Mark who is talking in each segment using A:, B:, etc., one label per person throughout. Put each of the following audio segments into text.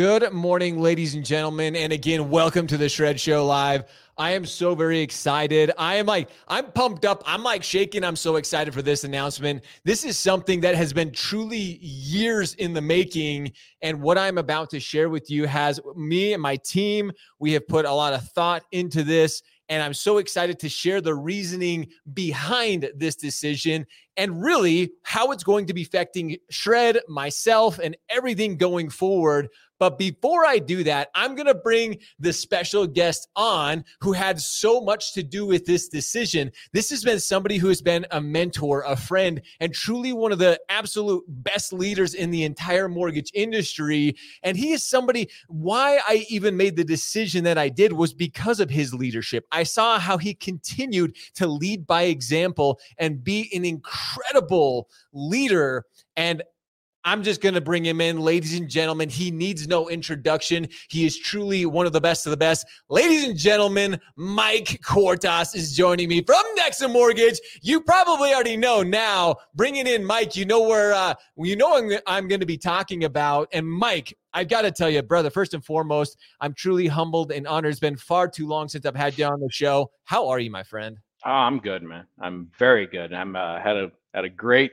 A: Good morning, ladies and gentlemen. And again, welcome to the Shred Show Live. I am so very excited. I am like, I'm pumped up. I'm like shaking. I'm so excited for this announcement. This is something that has been truly years in the making. And what I'm about to share with you has me and my team, we have put a lot of thought into this. And I'm so excited to share the reasoning behind this decision and really how it's going to be affecting Shred, myself, and everything going forward. But before I do that, I'm going to bring the special guest on who had so much to do with this decision. This has been somebody who has been a mentor, a friend, and truly one of the absolute best leaders in the entire mortgage industry. And he is somebody, why I even made the decision that I did was because of his leadership. I saw how he continued to lead by example and be an incredible leader. And I'm just going to bring him in. Ladies and gentlemen, he needs no introduction. He is truly one of the best of the best. Ladies and gentlemen, Mike Kortas is joining me from Nexa Mortgage. You probably already know now. Bringing in Mike, you know where uh, you know I'm, I'm going to be talking about. And Mike, I've got to tell you, brother, first and foremost, I'm truly humbled and honored. It's been far too long since I've had you on the show. How are you, my friend?
B: Oh, I'm good, man. I'm very good. I'm uh, had a had a great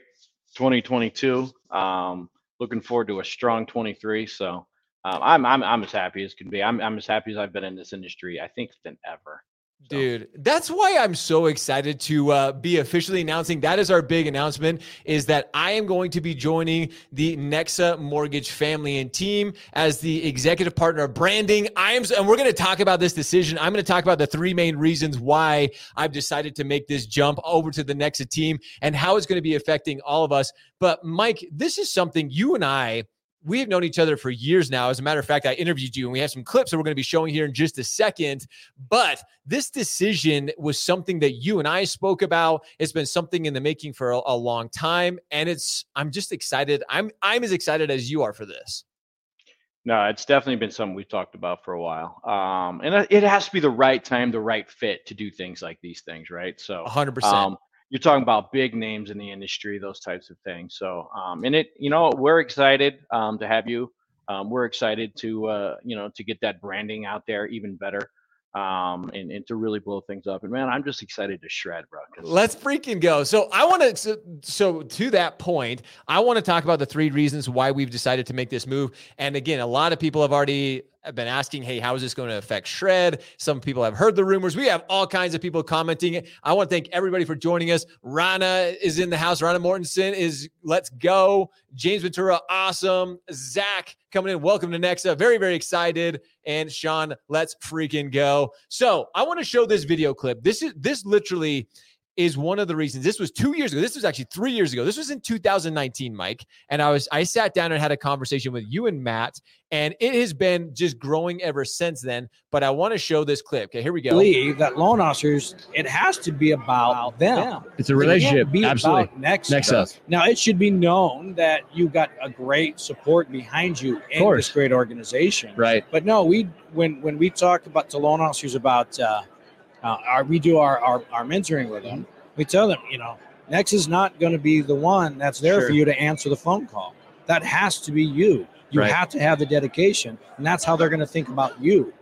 B: 2022. Um, looking forward to a strong 23. So um, I'm I'm I'm as happy as can be. I'm I'm as happy as I've been in this industry. I think than ever.
A: Dude, that's why I'm so excited to uh, be officially announcing. That is our big announcement: is that I am going to be joining the Nexa Mortgage family and team as the executive partner of branding. I am, and we're going to talk about this decision. I'm going to talk about the three main reasons why I've decided to make this jump over to the Nexa team and how it's going to be affecting all of us. But Mike, this is something you and I we have known each other for years now. As a matter of fact, I interviewed you and we have some clips that we're going to be showing here in just a second. But this decision was something that you and I spoke about. It's been something in the making for a, a long time. And it's, I'm just excited. I'm, I'm as excited as you are for this.
B: No, it's definitely been something we've talked about for a while. Um, and it has to be the right time, the right fit to do things like these things, right? So
A: 100%.
B: Um, you're talking about big names in the industry, those types of things. So, um, and it, you know, we're excited um, to have you. Um, we're excited to, uh, you know, to get that branding out there even better um, and, and to really blow things up. And man, I'm just excited to shred, bro.
A: Let's freaking go. So I want to, so, so, to that point, I want to talk about the three reasons why we've decided to make this move. And again, a lot of people have already have been asking, hey, how is this going to affect Shred? Some people have heard the rumors. We have all kinds of people commenting. I want to thank everybody for joining us. Rana is in the house. Rana Mortensen is let's go. James Ventura, awesome. Zach coming in. Welcome to Nexa. Very, very excited. And Sean, let's freaking go. So I want to show this video clip. This is this literally is one of the reasons this was two years ago this was actually three years ago this was in 2019 mike and i was i sat down and had a conversation with you and matt and it has been just growing ever since then but i want to show this clip okay here we go.
C: Believe that loan officers it has to be about them.
D: It's a relationship
C: be
D: absolutely.
C: Next
D: next us
C: now it should be known that you got a great support behind you in this great organization.
D: Right.
C: But no we when when we talk about to loan officers about uh, uh, our, we do our, our, our mentoring with them. We tell them, you know, Next is not going to be the one that's there sure. for you to answer the phone call. That has to be you. You right. have to have the dedication, and that's how they're going to think about you.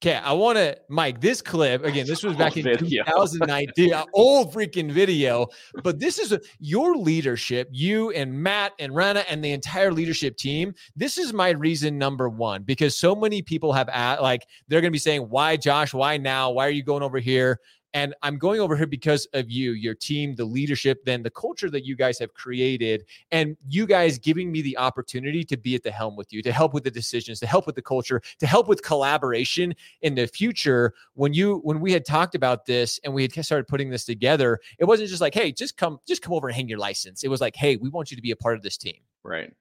A: Okay, I want to, Mike, this clip, again, this was back in 2019, old freaking video, but this is a, your leadership, you and Matt and Rana and the entire leadership team. This is my reason number one, because so many people have, at, like, they're going to be saying, why, Josh? Why now? Why are you going over here? And I'm going over here because of you, your team, the leadership, then the culture that you guys have created, and you guys giving me the opportunity to be at the helm with you, to help with the decisions, to help with the culture, to help with collaboration in the future. When you when we had talked about this and we had started putting this together, it wasn't just like, hey, just come, just come over and hang your license. It was like, hey, we want you to be a part of this team.
B: Right.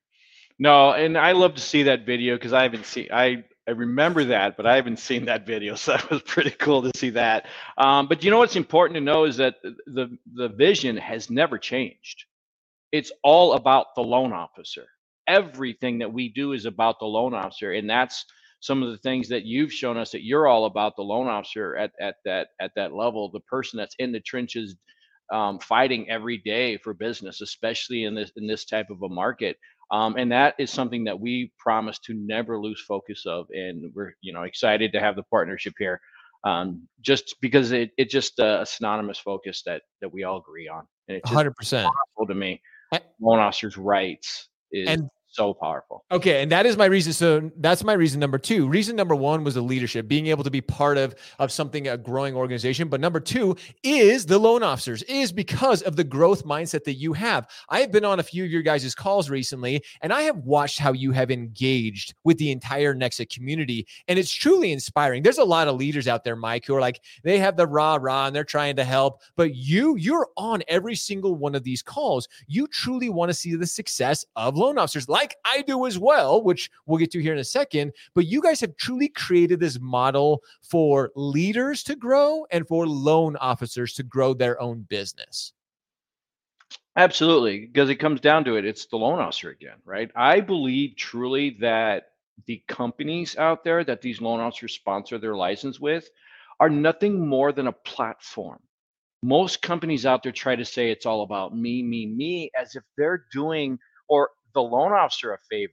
B: No, and I love to see that video because I haven't seen I I remember that, but I haven't seen that video, so that was pretty cool to see that. Um, but you know what's important to know is that the the vision has never changed. It's all about the loan officer. Everything that we do is about the loan officer, and that's some of the things that you've shown us that you're all about the loan officer at at that at that level, the person that's in the trenches um, fighting every day for business, especially in this in this type of a market. Um, and that is something that we promise to never lose focus of. And we're you know excited to have the partnership here, um, just because it it just uh, a synonymous focus that that we all agree on.
A: And it's hundred percent
B: to me. Loan officers' rights is and so powerful.
A: Okay, and that is my reason. So that's my reason number two. Reason number one was the leadership, being able to be part of of something a growing organization. But number two is the loan officers, is because of the growth mindset that you have. I have been on a few of your guys' calls recently, and I have watched how you have engaged with the entire Nexa community, and it's truly inspiring. There's a lot of leaders out there, Mike, who are like they have the rah rah and they're trying to help, but you you're on every single one of these calls. You truly want to see the success of loan officers, like like I do as well, which we'll get to here in a second. But you guys have truly created this model for leaders to grow and for loan officers to grow their own business.
B: Absolutely, because it comes down to it. It's the loan officer again, right? I believe truly that the companies out there that these loan officers sponsor their license with are nothing more than a platform. Most companies out there try to say it's all about me, me, me, as if they're doing or the loan officer a favor,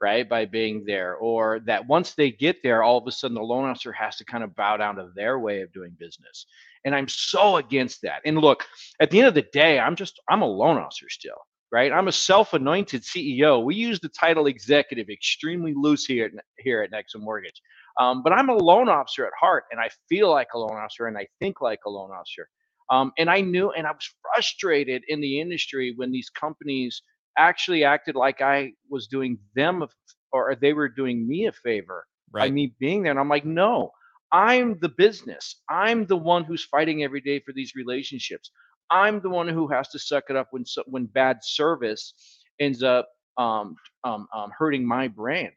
B: right, by being there, or that once they get there, all of a sudden the loan officer has to kind of bow down to their way of doing business. And I'm so against that. And look, at the end of the day, I'm just, I'm a loan officer still, right? I'm a self-anointed CEO. We use the title executive extremely loose here, here at Nexa Mortgage. Um, but I'm a loan officer at heart, and I feel like a loan officer, and I think like a loan officer. Um, and I knew, and I was frustrated in the industry when these companies actually acted like I was doing them a, or they were doing me a favor right. by me being there. And I'm like, no, I'm the business. I'm the one who's fighting every day for these relationships. I'm the one who has to suck it up when when bad service ends up um, um, um, hurting my brand.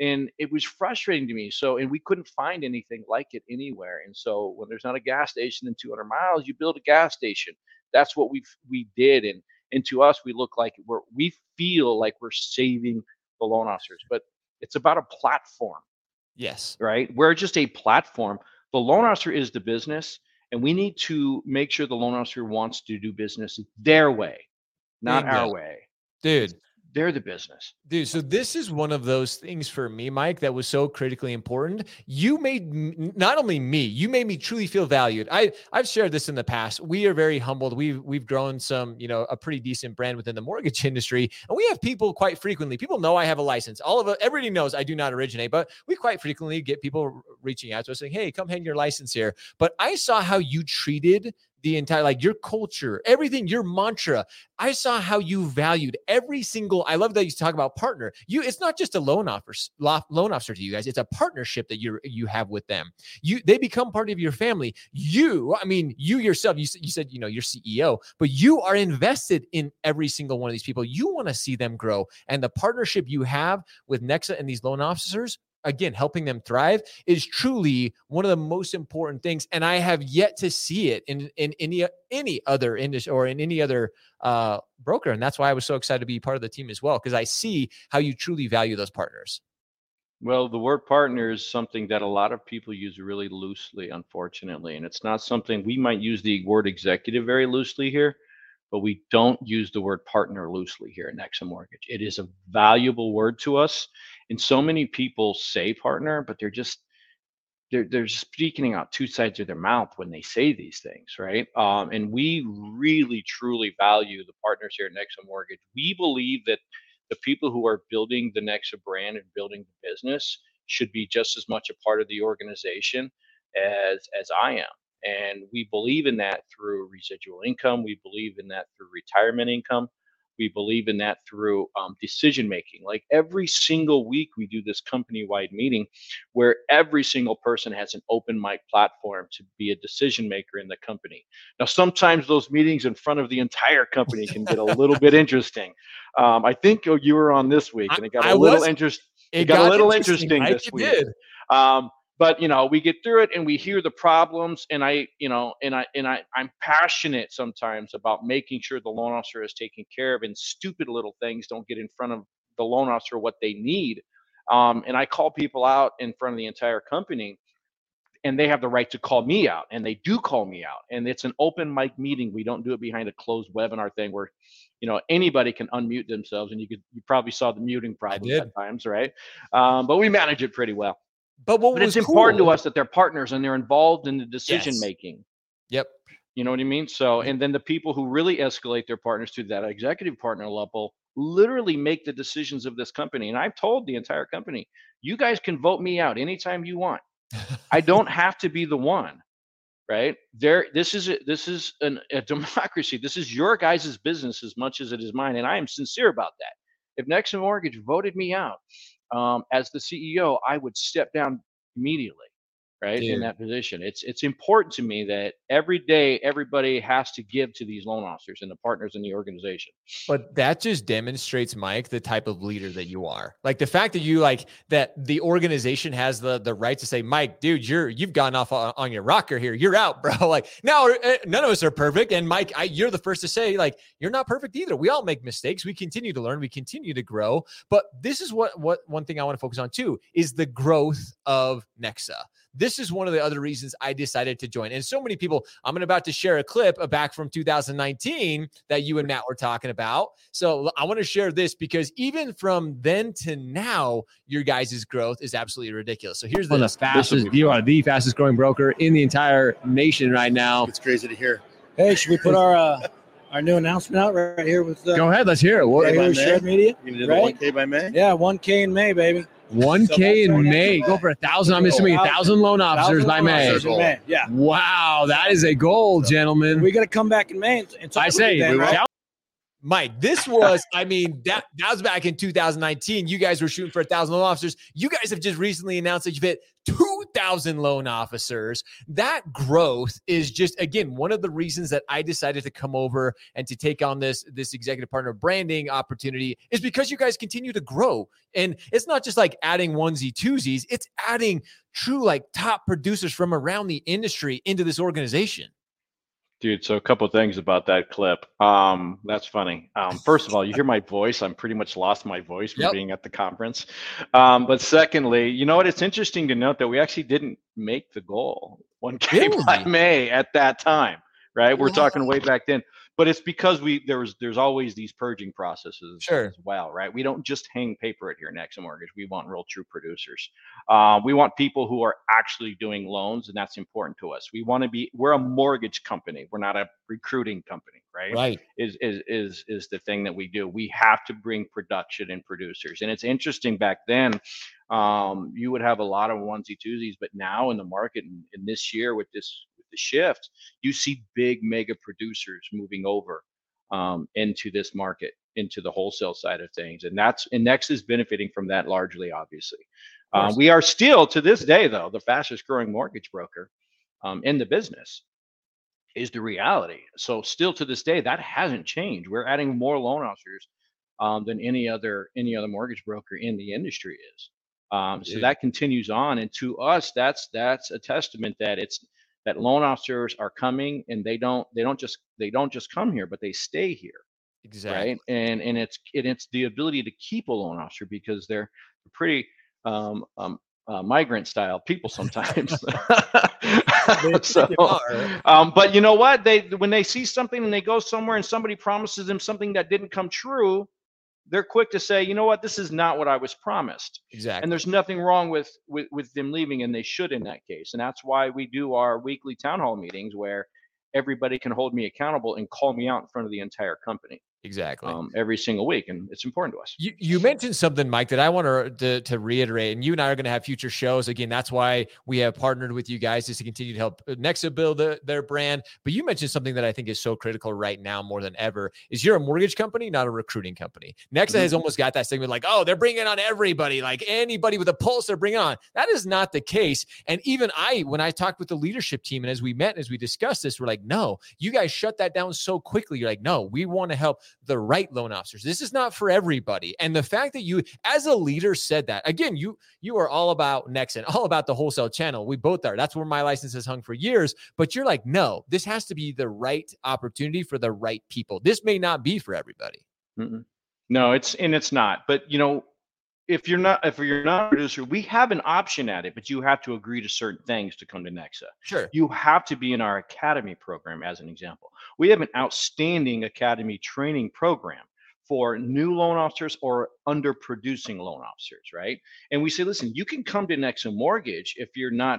B: And it was frustrating to me. So, and we couldn't find anything like it anywhere. And so, when there's not a gas station in 200 miles, you build a gas station. That's what we we did. And and to us, we look like we're we feel like we're saving the loan officers, but it's about a platform.
A: Yes.
B: Right. We're just a platform. The loan officer is the business, and we need to make sure the loan officer wants to do business their way, not Bingo. our way.
A: Dude,
B: they're the business.
A: Dude, so this is one of those things for me, Mike, that was so critically important. You made not only me, you made me truly feel valued. I I've shared this in the past. We are very humbled. We've we've grown some, you know, a pretty decent brand within the mortgage industry, and we have people quite frequently. People know I have a license. All of everybody knows I do not originate, but we quite frequently get people reaching out to us saying, "Hey, come hang your license here." But I saw how you treated the entire like your culture, everything, your mantra. I saw how you valued every single. I love that you talk about partner. You, it's not just a loan officer, loan officer to you guys. It's a partnership that you you have with them. You, they become part of your family. You, I mean, you yourself. You you said you know you're CEO, but you are invested in every single one of these people. You want to see them grow, and the partnership you have with Nexa and these loan officers again helping them thrive is truly one of the most important things and i have yet to see it in in any any other industry or in any other uh, broker and that's why i was so excited to be part of the team as well because i see how you truly value those partners
B: well the word partner is something that a lot of people use really loosely unfortunately and it's not something we might use the word executive very loosely here but we don't use the word partner loosely here at Nexa Mortgage. It is a valuable word to us. And so many people say partner, but they're just they're they're speaking out two sides of their mouth when they say these things, right? Um, and we really truly value the partners here at Nexa Mortgage. We believe that the people who are building the Nexa brand and building the business should be just as much a part of the organization as as I am. And we believe in that through residual income. We believe in that through retirement income. We believe in that through um, decision making. Like every single week, we do this company wide meeting where every single person has an open mic platform to be a decision maker in the company. Now, sometimes those meetings in front of the entire company can get a little bit interesting. Um, I think you were on this week, and it got a little interesting. It, it, got, got a little interesting, interesting this week. Did. Um, but you know we get through it and we hear the problems and i you know and i and i i'm passionate sometimes about making sure the loan officer is taken care of and stupid little things don't get in front of the loan officer what they need um, and i call people out in front of the entire company and they have the right to call me out and they do call me out and it's an open mic meeting. We don't do it behind a closed webinar thing where you know anybody can unmute themselves and you could you probably saw the muting problem at times right? Um, but we manage it pretty well
A: but what
B: but it's cool, important to us that they're partners and they're involved in the decision yes. making.
A: Yep.
B: You know what I mean? So, and then the people who really escalate their partners to that executive partner level literally make the decisions of this company. And I've told the entire company, you guys can vote me out anytime you want. I don't have to be the one, right? There, this is a, this is an, a democracy. This is your guys' business as much as it is mine, and I am sincere about that. If Nexa Mortgage voted me out, um, as the CEO, I would step down immediately right in that position. It's it's important to me that every day everybody has to give to these loan officers and the partners in the organization.
A: But that just demonstrates mike the type of leader that you are. Like the fact that you like that the organization has the the right to say mike dude you're you've gone off on, on your rocker here. You're out bro. Like now eh, none of us are perfect. And mike I, you're the first to say like you're not perfect either. We all make mistakes. We continue to learn. We continue to grow. But this is what what one thing i want to focus on too is the growth of nexa this is one of the other reasons I decided to join. And so many people, I'm about to share a clip back from 2019 that you and Matt were talking about. So I want to share this because even from then to now, your guys' growth is absolutely ridiculous. So here's
D: the fastest, you are the fastest growing broker in the entire nation right now.
E: It's crazy to hear.
C: Hey, should we put our uh, our new announcement out right here with?
D: Uh, Go ahead, let's hear it.
C: What, right here Shred Media.
E: You right? 1K by May.
C: Yeah, 1K in May, baby.
D: 1K in May. Go for a thousand. I'm assuming a thousand loan officers by May.
C: May. Yeah.
D: Wow, that is a goal, gentlemen.
C: We got to come back in May and talk
D: I say,
C: right?
A: Mike, this was, I mean, that that was back in 2019. You guys were shooting for a thousand loan officers. You guys have just recently announced that you've hit 2,000 loan officers. That growth is just, again, one of the reasons that I decided to come over and to take on this this executive partner branding opportunity is because you guys continue to grow. And it's not just like adding onesie twosies; it's adding true like top producers from around the industry into this organization.
B: Dude, so a couple things about that clip. Um, that's funny. Um, first of all, you hear my voice. I'm pretty much lost my voice from yep. being at the conference. Um, but secondly, you know what? It's interesting to note that we actually didn't make the goal 1K really? by May at that time, right? We're talking way back then but it's because we there's there's always these purging processes
A: sure.
B: as well, right? We don't just hang paper at here Nexa Mortgage. We want real true producers. Uh, we want people who are actually doing loans, and that's important to us. We want to be we're a mortgage company. We're not a recruiting company, right?
A: Right.
B: Is is is is the thing that we do. We have to bring production and producers. And it's interesting back then. Um, you would have a lot of onesie twosies, but now in the market in, in this year with this the shift, you see big mega producers moving over um, into this market, into the wholesale side of things, and that's and Nex is benefiting from that largely, obviously. Um, we are still to this day, though, the fastest growing mortgage broker um, in the business is the reality. So still to this day, that hasn't changed. We're adding more loan officers um, than any other any other mortgage broker in the industry is. Um, so that continues on, and to us, that's that's a testament that it's that loan officers are coming and they don't they don't just they don't just come here but they stay here
A: exactly.
B: Right and and it's and it's the ability to keep a loan officer because they're pretty um, um, uh, migrant style people sometimes. So, um, but you know what? They when they see something and they go somewhere and somebody promises them something that didn't come true they're quick to say, you know what, this is not what I was promised.
A: Exactly.
B: And there's nothing wrong with, with with them leaving, and they should in that case. And that's why we do our weekly town hall meetings where everybody can hold me accountable and call me out in front of the entire company.
A: Exactly.
B: um, every single week, and it's important to us.
A: You, you mentioned something, Mike, that I want to, to, reiterate, and you and I are going to have future shows. Again, that's why we have partnered with you guys is to continue to help Nexa build the, their brand. But you mentioned something that I think is so critical right now more than ever: is you're a mortgage company, not a recruiting company. Nexa has almost got that segment like, oh, they're bringing on everybody, like anybody with a pulse, they're bringing on. That is not the case. And even I, when I talked with the leadership team, and as we met, and as we discussed this, we're like, no, you guys shut that down so quickly. You're like, no, we want to help the right loan officers. This is not for everybody. And the fact that you, as a leader, said that again, you you are all about Nexen, all about the wholesale channel. We both are. That's where my license has hung for years. But you're like, no, this has to be the right opportunity for the right people. This may not be for everybody.
B: Mm-mm. No, it's and it's not. But you know, if you're not if you're not a producer, we have an option at it, but you have to agree to certain things to come to Nexa.
A: Sure.
B: You have to be in our academy program, as an example. We have an outstanding academy training program for new loan officers or underproducing loan officers, right? And we say, listen, you can come to Nexa Mortgage if you're not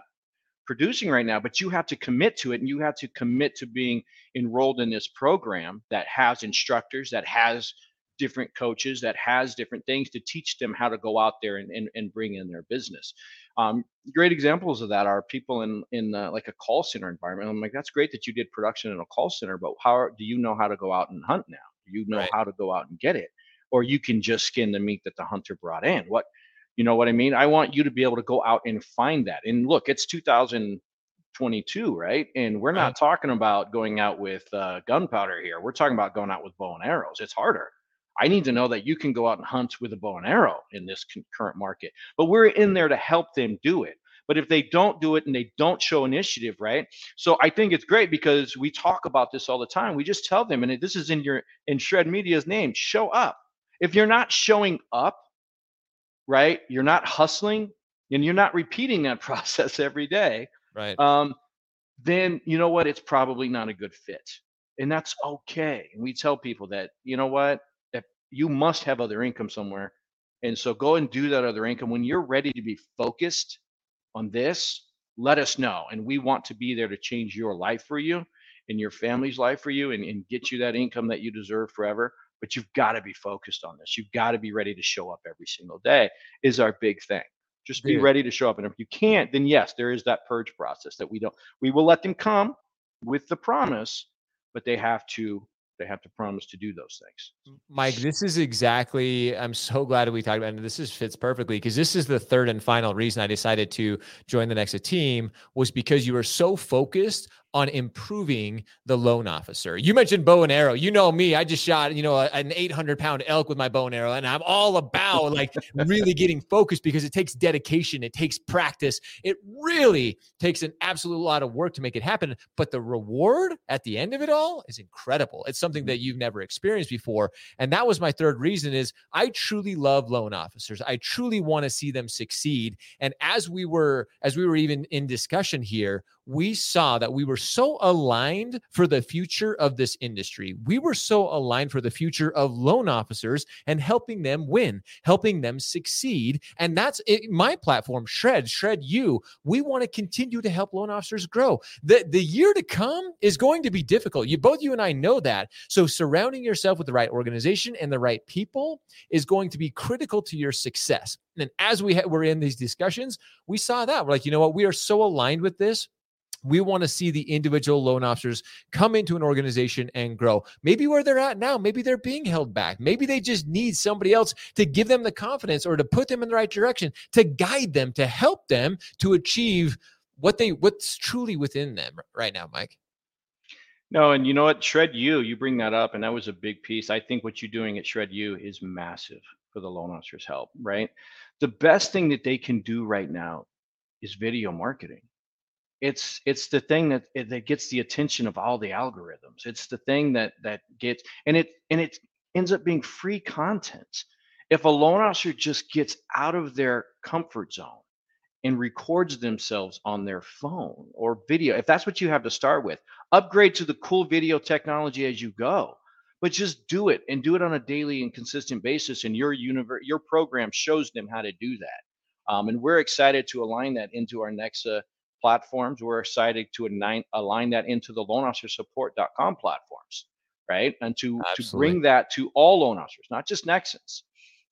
B: producing right now, but you have to commit to it and you have to commit to being enrolled in this program that has instructors, that has different coaches, that has different things to teach them how to go out there and, and, and bring in their business. Um, great examples of that are people in in uh, like a call center environment. I'm like, that's great that you did production in a call center, but how do you know how to go out and hunt now? Do you know
A: Right.
B: how to go out and get it? Or you can just skin the meat that the hunter brought in. What you know what I mean? I want you to be able to go out and find that. And look, it's 2022, right? And we're not
A: Right.
B: talking about going out with uh, gunpowder here. We're talking about going out with bow and arrows. It's harder. I need to know that you can go out and hunt with a bow and arrow in this current market. But we're in there to help them do it. But if they don't do it and they don't show initiative, right? So I think it's great because we talk about this all the time. We just tell them, and this is in your in Shred Media's name, show up. If you're not showing up, right, you're not hustling, and you're not repeating that process every day,
A: Right.
B: um, then you know what? It's probably not a good fit, and that's okay. And we tell people that you know what, you must have other income somewhere, and so go and do that other income when you're ready to be focused on this. Let us know, and we want to be there to change your life for you and your family's life for you, and, and get you that income that you deserve forever. But you've got to be focused on this. You've got to be ready to show up every single day. Is our big thing. Just be
A: Dude.
B: ready to show up. And if you can't, then yes, there is that purge process that we don't. We will let them come with the promise, but they have to. They have to promise to do those things.
A: Mike, this is exactly. I'm so glad we talked about, and this is fits perfectly because this is the third and final reason I decided to join the Nexa team was because you were so focused on improving the loan officer. You mentioned bow and arrow. You know me. I just shot, you know, a- an 800 pound elk with my bow and arrow, and I'm all about like really getting focused because it takes dedication, it takes practice, it really takes an absolute lot of work to make it happen. But the reward at the end of it all is incredible. It's something mm-hmm. that you've never experienced before. And that was my third reason is I truly love loan officers. I truly want to see them succeed. And as we were as we were even in discussion here, we saw that we were so aligned for the future of this industry. We were so aligned for the future of loan officers and helping them win, helping them succeed. And that's it, my platform, Shred, Shred U. We want to continue to help loan officers grow. The, the year to come is going to be difficult. You both you and I know that. So surrounding yourself with the right organization and the right people is going to be critical to your success. And as we ha- were in these discussions, we saw that. We're like, you know what? We are so aligned with this. We want to see the individual loan officers come into an organization and grow. Maybe where they're at now, maybe they're being held back. Maybe they just need somebody else to give them the confidence or to put them in the right direction, to guide them, to help them to achieve what they what's truly within them right now, Mike.
B: No, and you know what? Shred U, you bring that up, and that was a big piece. I think what you're doing at Shred U is massive for the loan officers' help, right? The best thing that they can do right now is video marketing. It's it's the thing that that gets the attention of all the algorithms. It's the thing that that gets and it and it ends up being free content. If a loan officer just gets out of their comfort zone and records themselves on their phone or video, if that's what you have to start with, upgrade to the cool video technology as you go but just do it and do it on a daily and consistent basis and your universe your program shows them how to do that um, and we're excited to align that into our nexa platforms we're excited to align, align that into the loanofficersupport.com platforms right? And to to bring that to all loan officers, not just Nexans,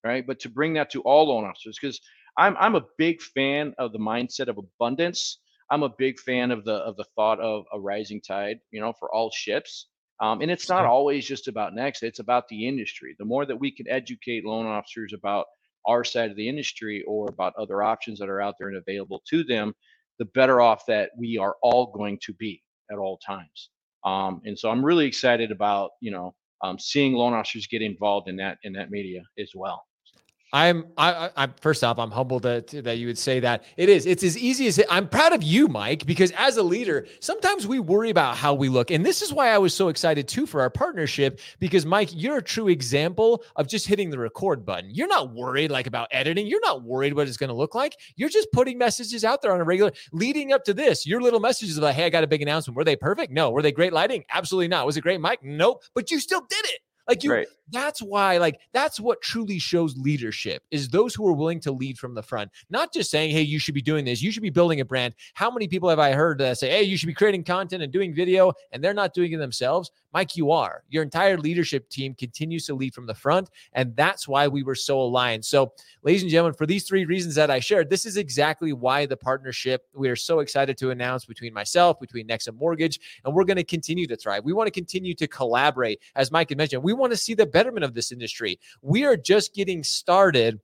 B: right? But to bring that to all loan officers because I'm I'm a big fan of the mindset of abundance. I'm a big fan of the of the thought of a rising tide, you know, for all ships. Um, and it's not always just about Next; it's about the industry. The more that we can educate loan officers about our side of the industry or about other options that are out there and available to them, the better off that we are all going to be at all times. Um, and so I'm really excited about you know um, seeing loan officers get involved in that in that media as well.
A: I'm I, I first off, I'm humbled that that you would say that. It is. It's as easy as it, I'm proud of you, Mike, because as a leader, sometimes we worry about how we look. And this is why I was so excited too for our partnership because Mike, you're a true example of just hitting the record button. You're not worried like about editing. You're not worried what it's going to look like. You're just putting messages out there on a regular leading up to this. Your little messages of like, "Hey, I got a big announcement." Were they perfect? No. Were they great lighting? Absolutely not. Was it great, Mike? Nope. But you still did it. Like you
B: Right.
A: that's why like that's what truly shows leadership is those who are willing to lead from the front. Not just saying hey you should be doing this. You should be building a brand. How many people have i heard that say hey you should be creating content and doing video and they're not doing it themselves mike you are your entire leadership team continues to lead from the front and that's why we were so aligned so ladies and gentlemen for these three reasons that i shared this is exactly why the partnership we are so excited to announce between myself between nexa mortgage and we're going to continue to thrive. We want to continue to collaborate. As Mike had mentioned, we want to see the betterment of this industry. We are just getting started,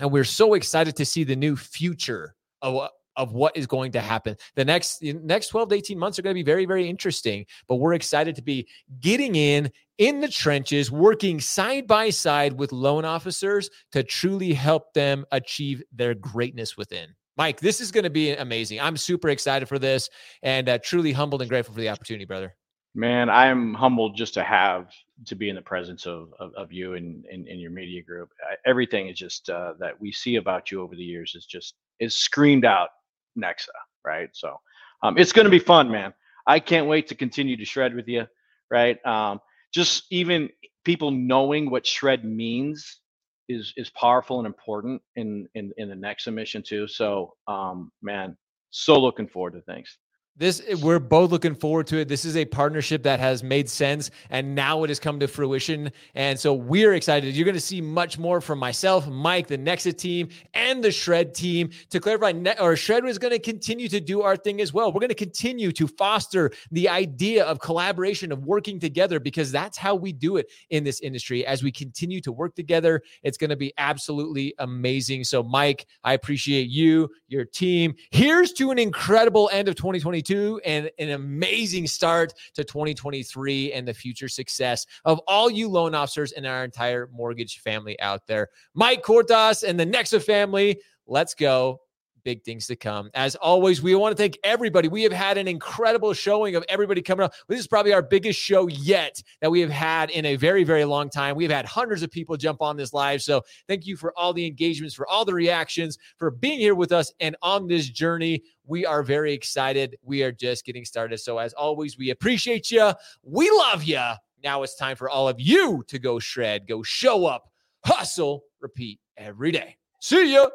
A: and we're so excited to see the new future of of what is going to happen. The next next 12 to 18 months are going to be very very interesting, but we're excited to be getting in in the trenches, working side by side with loan officers to truly help them achieve their greatness within. Mike, this is going to be amazing. I'm super excited for this and uh, truly humbled and grateful for the opportunity, brother.
B: Man, I'm humbled just to have to be in the presence of of, of you and, and your media group. I, everything is just uh, that we see about you over the years is just is screamed out Nexa, right? So um, it's going to be fun, man. I can't wait to continue to shred with you, right? Um, just even people knowing what shred means is is powerful and important in in in the Nexa mission too. So, um, man, so looking forward to things.
A: This we're both looking forward to it. This is a partnership that has made sense and now it has come to fruition. And so we're excited. You're going to see much more from myself, Mike, the Nexa team, and the Shred team. To clarify, Ne- or Shred is going to continue to do our thing as well. We're going to continue to foster the idea of collaboration, of working together, because that's how we do it in this industry. As we continue to work together, it's going to be absolutely amazing. So, Mike, I appreciate you, your team. Here's to an incredible end of 2022 and an amazing start to 2023 and the future success of all you loan officers and our entire mortgage family out there. Mike Kortas and the Nexa family, let's go big things to come. As always, we want to thank everybody. We have had an incredible showing of everybody coming up. This is probably our biggest show yet that we have had in a very, very long time. We've had hundreds of people jump on this live. So thank you for all the engagements, for all the reactions, for being here with us and on this journey. We are very excited. We are just getting started. So as always, we appreciate you. We love you. Now it's time for all of you to go shred, go show up, hustle, repeat every day. See ya.